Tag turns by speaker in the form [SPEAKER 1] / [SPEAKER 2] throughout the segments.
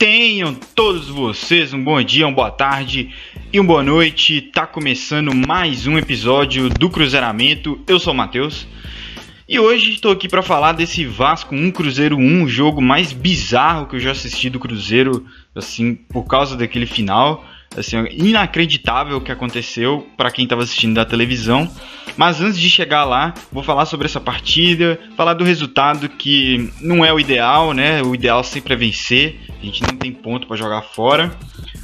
[SPEAKER 1] Tenham todos vocês um bom dia, uma boa tarde e uma boa noite. Tá começando mais um episódio do Cruzeiramento. Eu sou o Matheus. E hoje estou aqui para falar desse Vasco 1 Cruzeiro 1, o jogo mais bizarro que eu já assisti do Cruzeiro, assim, por causa daquele final assim, inacreditável o que aconteceu para quem estava assistindo da televisão. Mas antes de chegar lá, vou falar sobre essa partida, falar do resultado que não é o ideal, né? O ideal sempre é vencer. A gente não tem ponto para jogar fora.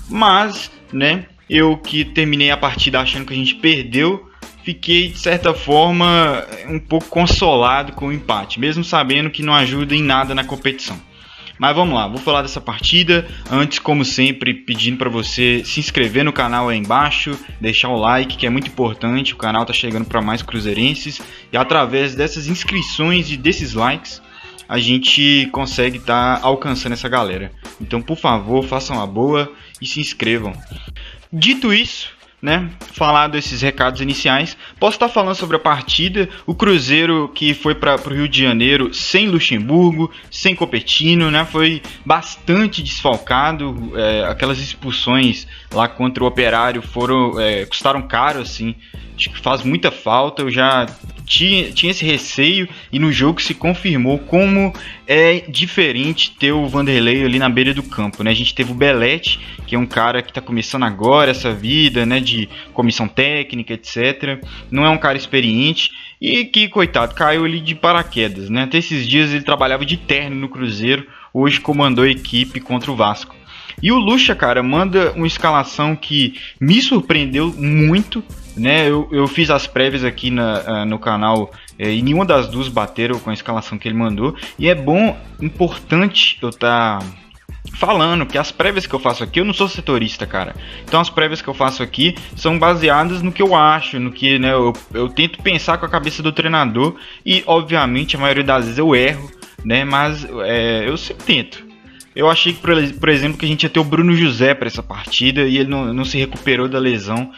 [SPEAKER 1] Mas, né, eu que terminei a partida achando que a gente perdeu, fiquei de certa forma um pouco consolado com o empate, mesmo sabendo que não ajuda em nada na competição. Mas vamos lá, vou falar dessa partida. Antes, como sempre, pedindo para você se inscrever no canal aí embaixo, deixar o like, que é muito importante. O canal tá chegando para mais cruzeirenses e através dessas inscrições e desses likes, a gente consegue estar tá alcançando essa galera. Então, por favor, façam a boa e se inscrevam. Dito isso, né, desses recados iniciais. Posso estar falando sobre a partida, o Cruzeiro que foi para o Rio de Janeiro sem Luxemburgo, sem Copetino, né, foi bastante desfalcado. É, aquelas expulsões lá contra o Operário foram é, custaram caro, assim. Acho que faz muita falta. Eu já tinha, tinha esse receio e no jogo se confirmou como é diferente ter o Vanderlei ali na beira do campo, né? A gente teve o Belete, que é um cara que está começando agora essa vida, né, de comissão técnica, etc. Não é um cara experiente e que, coitado, caiu ali de paraquedas, né? Até esses dias ele trabalhava de terno no Cruzeiro, hoje comandou a equipe contra o Vasco. E o Lucha, cara, manda uma escalação que me surpreendeu muito, né? Eu, eu fiz as prévias aqui na, uh, no canal é, e nenhuma das duas bateram com a escalação que ele mandou. E é bom, importante eu estar. Tá falando que as prévias que eu faço aqui, eu não sou setorista, cara. Então as prévias que eu faço aqui são baseadas no que eu acho, no que né, eu, eu tento pensar com a cabeça do treinador e, obviamente, a maioria das vezes eu erro, né? Mas é, eu sempre tento. Eu achei que, por exemplo, que a gente ia ter o Bruno José para essa partida e ele não, não se recuperou da lesão.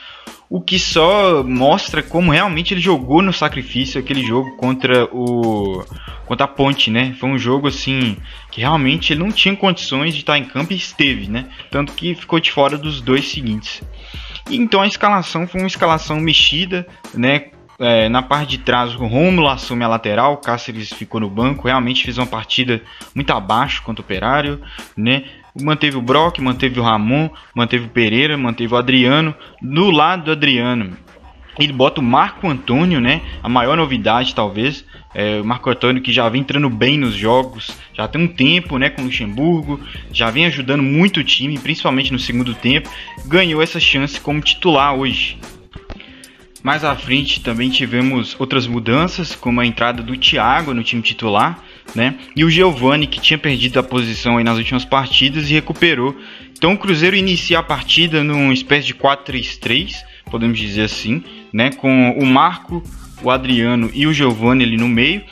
[SPEAKER 1] O que só mostra como realmente ele jogou no sacrifício aquele jogo contra o contra a Ponte, né? Foi um jogo assim que realmente ele não tinha condições de estar em campo e esteve, né? Tanto que ficou de fora dos dois seguintes. E então a escalação foi uma escalação mexida, né? É, na parte de trás, o Romulo assume a lateral, o Cáceres ficou no banco. Realmente fez uma partida muito abaixo contra o Operário, né? Manteve o Brock, manteve o Ramon, manteve o Pereira, manteve o Adriano. Do lado do Adriano, ele bota o Marco Antônio, né? A maior novidade, talvez. É, o Marco Antônio que já vem entrando bem nos jogos, já tem um tempo, né, com o Luxemburgo, já vem ajudando muito o time, principalmente no segundo tempo. Ganhou essa chance como titular hoje, mais à frente também tivemos outras mudanças, como a entrada do Thiago no time titular, né? E o Giovani, que tinha perdido a posição nas últimas partidas e recuperou. Então o Cruzeiro inicia a partida numa espécie de 4-3-3, podemos dizer assim, né? Com o Marco, o Adriano e o Giovani ali no meio.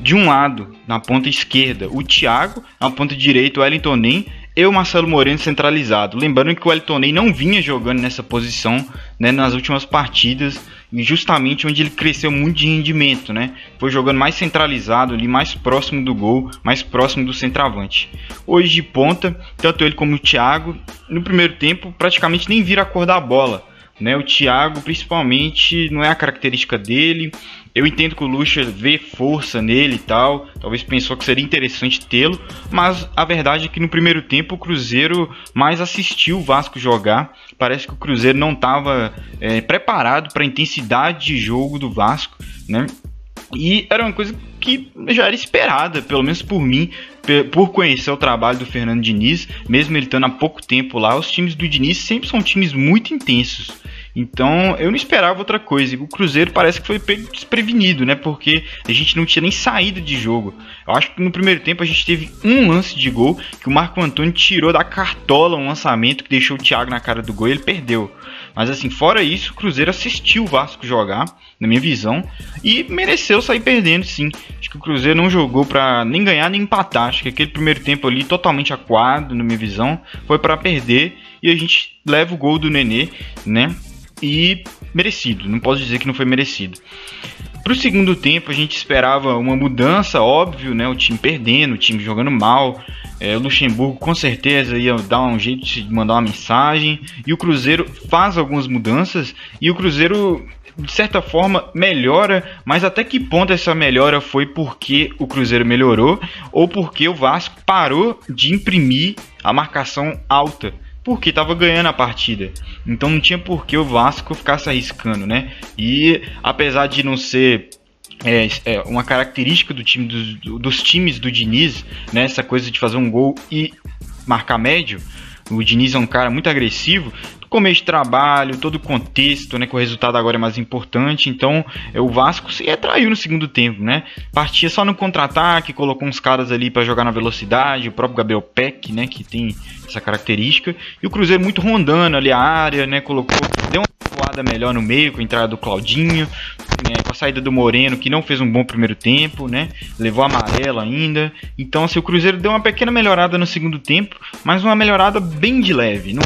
[SPEAKER 1] De um lado, na ponta esquerda, o Thiago, na ponta direita, o Wellington Nem e o Marcelo Moreno centralizado. Lembrando que o Elton Ney não vinha jogando nessa posição né, nas últimas partidas, justamente onde ele cresceu muito de rendimento, né? Foi jogando mais centralizado ali, mais próximo do gol, mais próximo do centroavante. Hoje de ponta, tanto ele como o Thiago, no primeiro tempo praticamente nem vira a cor da bola. Né, o Thiago, principalmente, não é a característica dele. Eu entendo que o Lucha vê força nele e tal, talvez pensou que seria interessante tê-lo, mas a verdade é que no primeiro tempo o Cruzeiro mais assistiu o Vasco jogar. Parece que o Cruzeiro não estava é, preparado para a intensidade de jogo do Vasco, né? E era uma coisa que já era esperada, pelo menos por mim, por conhecer o trabalho do Fernando Diniz, mesmo ele estando há pouco tempo lá, os times do Diniz sempre são times muito intensos. Então eu não esperava outra coisa. O Cruzeiro parece que foi desprevenido, né? Porque a gente não tinha nem saída de jogo. Eu acho que no primeiro tempo a gente teve um lance de gol que o Marco Antônio tirou da cartola um lançamento que deixou o Thiago na cara do gol e ele perdeu. Mas assim, fora isso, o Cruzeiro assistiu o Vasco jogar, na minha visão, e mereceu sair perdendo, sim. Acho que o Cruzeiro não jogou para nem ganhar nem empatar. Acho que aquele primeiro tempo ali, totalmente aquado, na minha visão, foi para perder e a gente leva o gol do Nenê, né? E merecido, não posso dizer que não foi merecido. Para o segundo tempo, a gente esperava uma mudança, óbvio, né? O time perdendo, o time jogando mal. É, o Luxemburgo com certeza ia dar um jeito de mandar uma mensagem. E o Cruzeiro faz algumas mudanças. E o Cruzeiro, de certa forma, melhora. Mas até que ponto essa melhora foi porque o Cruzeiro melhorou? Ou porque o Vasco parou de imprimir a marcação alta? Porque estava ganhando a partida. Então não tinha por que o Vasco ficasse arriscando, né? E apesar de não ser é, é, uma característica do time dos, dos times do Diniz, né? Essa coisa de fazer um gol e marcar médio. O Diniz é um cara muito agressivo. Começo de trabalho, todo o contexto, né? Que o resultado agora é mais importante. Então, é, o Vasco se atraiu no segundo tempo, né? Partia só no contra-ataque, colocou uns caras ali para jogar na velocidade. O próprio Gabriel Peck, né? Que tem essa característica. E o Cruzeiro muito rondando ali a área, né? Colocou, deu uma voada melhor no meio com a entrada do Claudinho, né? com a saída do Moreno, que não fez um bom primeiro tempo, né? Levou amarelo ainda. Então, assim, o Cruzeiro deu uma pequena melhorada no segundo tempo, mas uma melhorada bem de leve. Não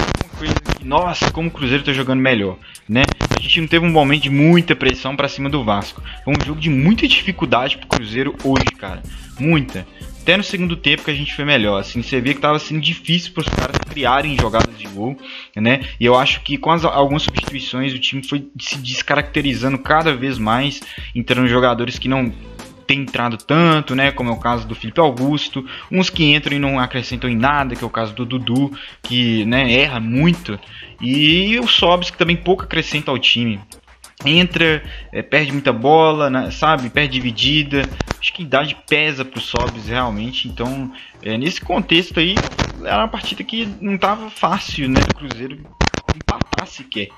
[SPEAKER 1] nossa, como o Cruzeiro tá jogando melhor, né? A gente não teve um momento de muita pressão para cima do Vasco. Foi um jogo de muita dificuldade pro Cruzeiro hoje, cara. Muita até no segundo tempo que a gente foi melhor. Assim, você via que estava sendo difícil para os caras criarem jogadas de gol, né? E eu acho que com as, algumas substituições o time foi se descaracterizando cada vez mais, entrando jogadores que não tem entrado tanto, né? Como é o caso do Felipe Augusto, uns que entram e não acrescentam em nada, que é o caso do Dudu, que né, erra muito, e o Sobs que também pouco acrescenta ao time entra, é, perde muita bola, né, sabe? Perde dividida. Acho que a idade pesa para os Sobs realmente. Então, é, nesse contexto aí, era uma partida que não estava fácil, né? Do Cruzeiro empatar sequer.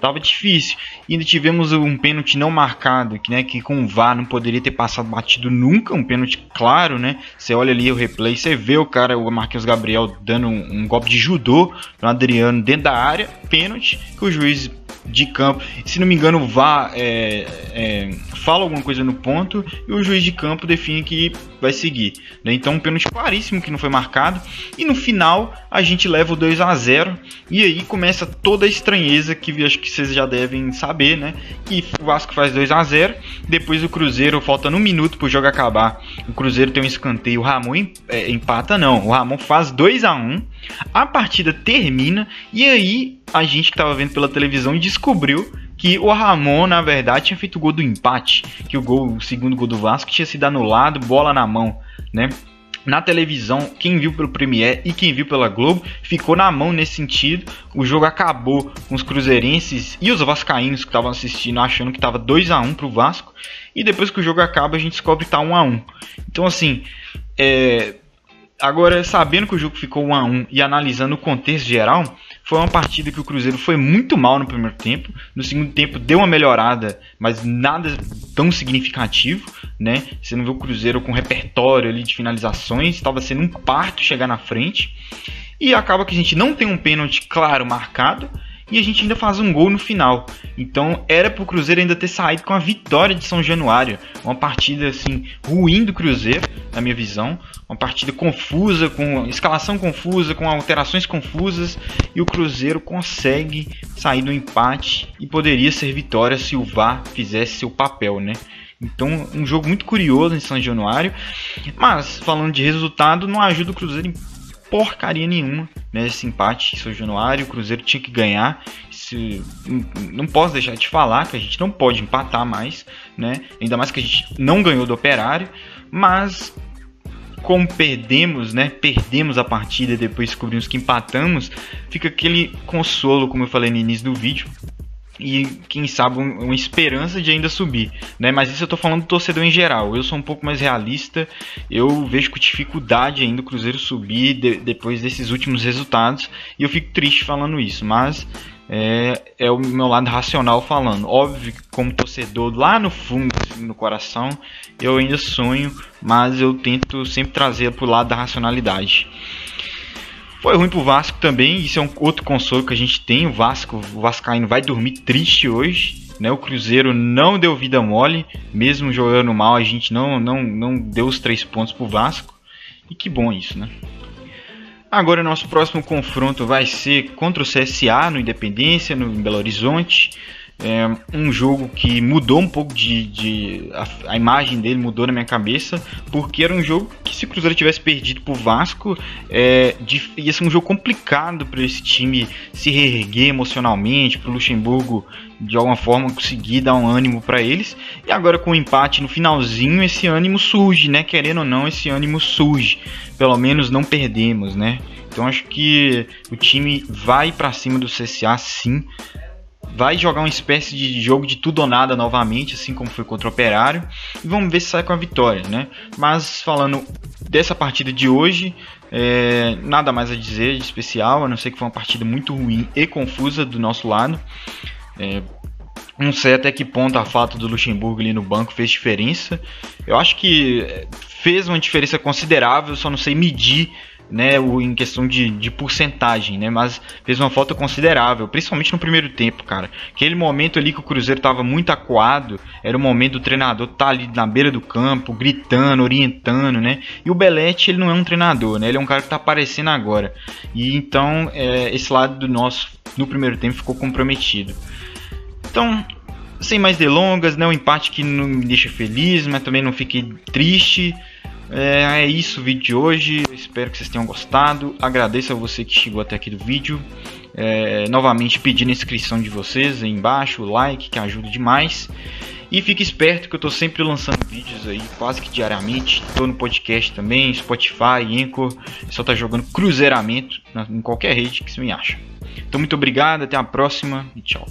[SPEAKER 1] Tava difícil. E ainda tivemos um pênalti não marcado, que, né, que com o VAR não poderia ter passado batido nunca. Um pênalti claro, né? Você olha ali o replay, você vê o cara, o Marquinhos Gabriel, dando um, um golpe de judô no Adriano dentro da área. Pênalti que o juiz de campo. Se não me engano, vá é, é, fala alguma coisa no ponto e o juiz de campo define que vai seguir. Né? Então, um pênalti claríssimo que não foi marcado. E no final, a gente leva o 2 a 0 e aí começa toda a estranheza que acho que vocês já devem saber, né? Que o Vasco faz 2 a 0 depois o Cruzeiro, faltando um minuto para o jogo acabar, o Cruzeiro tem um escanteio, o Ramon é, empata, não. O Ramon faz 2 a 1 a partida termina e aí a gente que estava vendo pela televisão descobriu que o Ramon, na verdade, tinha feito o gol do empate, que o gol, o segundo gol do Vasco tinha sido anulado, bola na mão, né? Na televisão, quem viu pelo Premier e quem viu pela Globo ficou na mão nesse sentido. O jogo acabou com os cruzeirenses e os vascaínos que estavam assistindo achando que estava 2 a 1 para o Vasco. E depois que o jogo acaba, a gente descobre que tá 1 a 1. Então assim, é, Agora, sabendo que o jogo ficou 1 a 1 e analisando o contexto geral, foi uma partida que o Cruzeiro foi muito mal no primeiro tempo. No segundo tempo deu uma melhorada, mas nada tão significativo, né? Você não viu o Cruzeiro com repertório ali de finalizações, estava sendo um parto chegar na frente. E acaba que a gente não tem um pênalti claro marcado e a gente ainda faz um gol no final. Então era pro Cruzeiro ainda ter saído com a vitória de São Januário. Uma partida assim ruim do Cruzeiro, na minha visão. Uma partida confusa, com escalação confusa, com alterações confusas. E o Cruzeiro consegue sair do empate e poderia ser vitória se o VAR fizesse seu papel, né? Então, um jogo muito curioso em São Januário. Mas, falando de resultado, não ajuda o Cruzeiro em porcaria nenhuma nesse né, empate em São Januário. O Cruzeiro tinha que ganhar. Se, não posso deixar de falar que a gente não pode empatar mais, né? Ainda mais que a gente não ganhou do Operário, mas como perdemos, né? Perdemos a partida e depois descobrimos que empatamos, fica aquele consolo, como eu falei no início do vídeo, e quem sabe uma esperança de ainda subir, né? Mas isso eu tô falando do torcedor em geral. Eu sou um pouco mais realista. Eu vejo com dificuldade ainda o Cruzeiro subir de, depois desses últimos resultados e eu fico triste falando isso, mas é, é, o meu lado racional falando. Óbvio que como torcedor lá no fundo, assim, no coração, eu ainda sonho, mas eu tento sempre trazer pro lado da racionalidade. Foi ruim pro Vasco também, isso é um outro consolo que a gente tem. O Vasco, o Vascaíno vai dormir triste hoje. Né? O Cruzeiro não deu vida mole, mesmo jogando mal, a gente não, não, não deu os três pontos pro Vasco. E que bom isso, né? Agora nosso próximo confronto vai ser contra o CSA no Independência, no em Belo Horizonte. É um jogo que mudou um pouco de. de a, a, imagem dele mudou na minha cabeça, porque era um jogo que, se o Cruzeiro tivesse perdido pro Vasco, é, de, ia ser um jogo complicado para esse time se reerguer emocionalmente, para o Luxemburgo de alguma forma conseguir dar um ânimo para eles. E agora com o empate no finalzinho, esse ânimo surge, né? Querendo ou não, esse ânimo surge. Pelo menos não perdemos, né? Então acho que o time vai para cima do CSA sim vai jogar uma espécie de jogo de tudo ou nada novamente, assim como foi contra o Operário, e vamos ver se sai com a vitória, né? Mas falando dessa partida de hoje, é, nada mais a dizer de especial, a não ser que foi uma partida muito ruim e confusa do nosso lado. É, não sei até que ponto a falta do Luxemburgo ali no banco fez diferença. Eu acho que fez uma diferença considerável, só não sei medir né, em questão de, de porcentagem, né, mas fez uma falta considerável, principalmente no primeiro tempo, cara. Aquele momento ali que o Cruzeiro estava muito acuado, era o momento do treinador estar tá ali na beira do campo, gritando, orientando, né, e o Belete, ele não é um treinador, né, ele é um cara que está aparecendo agora, e então é, esse lado do nosso, no primeiro tempo, ficou comprometido. Então, sem mais delongas, né, um empate que não me deixa feliz, mas também não fiquei triste, é, é isso o vídeo de hoje. Espero que vocês tenham gostado. Agradeço a você que chegou até aqui do vídeo. É, novamente pedindo a inscrição de vocês aí embaixo, o like que ajuda demais. E fique esperto que eu estou sempre lançando vídeos aí quase que diariamente. Estou no podcast também, Spotify, Anchor. Só tá jogando cruzeiramento em qualquer rede que você me acha. Então muito obrigado, até a próxima e tchau.